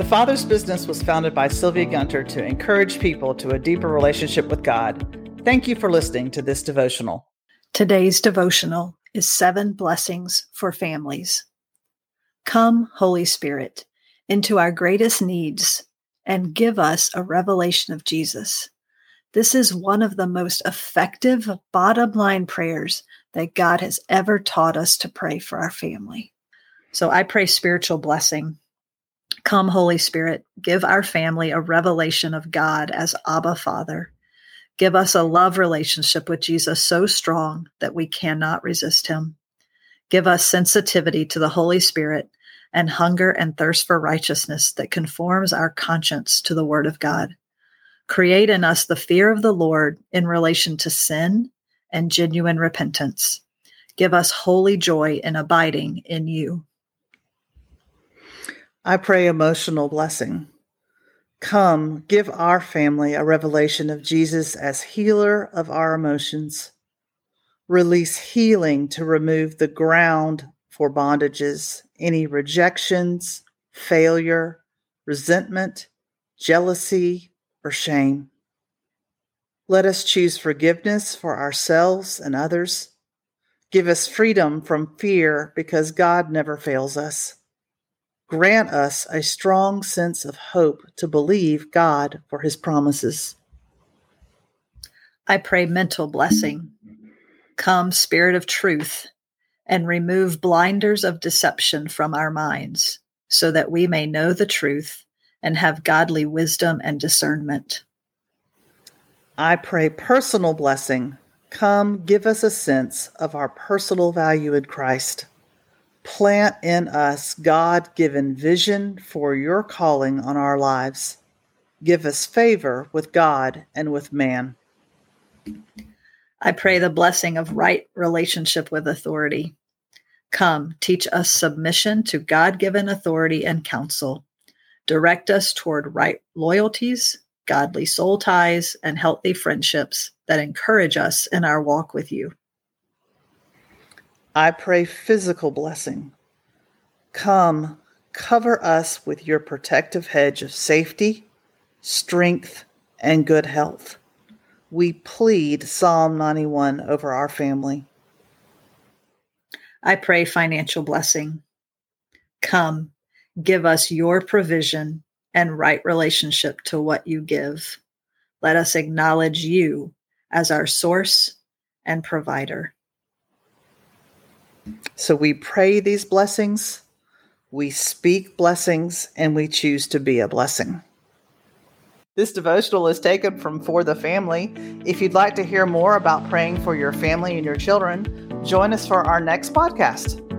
The Father's Business was founded by Sylvia Gunter to encourage people to a deeper relationship with God. Thank you for listening to this devotional. Today's devotional is Seven Blessings for Families. Come, Holy Spirit, into our greatest needs and give us a revelation of Jesus. This is one of the most effective bottom line prayers that God has ever taught us to pray for our family. So I pray spiritual blessing. Come, Holy Spirit, give our family a revelation of God as Abba Father. Give us a love relationship with Jesus so strong that we cannot resist him. Give us sensitivity to the Holy Spirit and hunger and thirst for righteousness that conforms our conscience to the Word of God. Create in us the fear of the Lord in relation to sin and genuine repentance. Give us holy joy in abiding in you. I pray emotional blessing. Come, give our family a revelation of Jesus as healer of our emotions. Release healing to remove the ground for bondages, any rejections, failure, resentment, jealousy, or shame. Let us choose forgiveness for ourselves and others. Give us freedom from fear because God never fails us. Grant us a strong sense of hope to believe God for his promises. I pray mental blessing. Come, Spirit of truth, and remove blinders of deception from our minds, so that we may know the truth and have godly wisdom and discernment. I pray personal blessing. Come, give us a sense of our personal value in Christ. Plant in us God given vision for your calling on our lives. Give us favor with God and with man. I pray the blessing of right relationship with authority. Come, teach us submission to God given authority and counsel. Direct us toward right loyalties, godly soul ties, and healthy friendships that encourage us in our walk with you. I pray physical blessing. Come, cover us with your protective hedge of safety, strength, and good health. We plead Psalm 91 over our family. I pray financial blessing. Come, give us your provision and right relationship to what you give. Let us acknowledge you as our source and provider. So we pray these blessings, we speak blessings, and we choose to be a blessing. This devotional is taken from For the Family. If you'd like to hear more about praying for your family and your children, join us for our next podcast.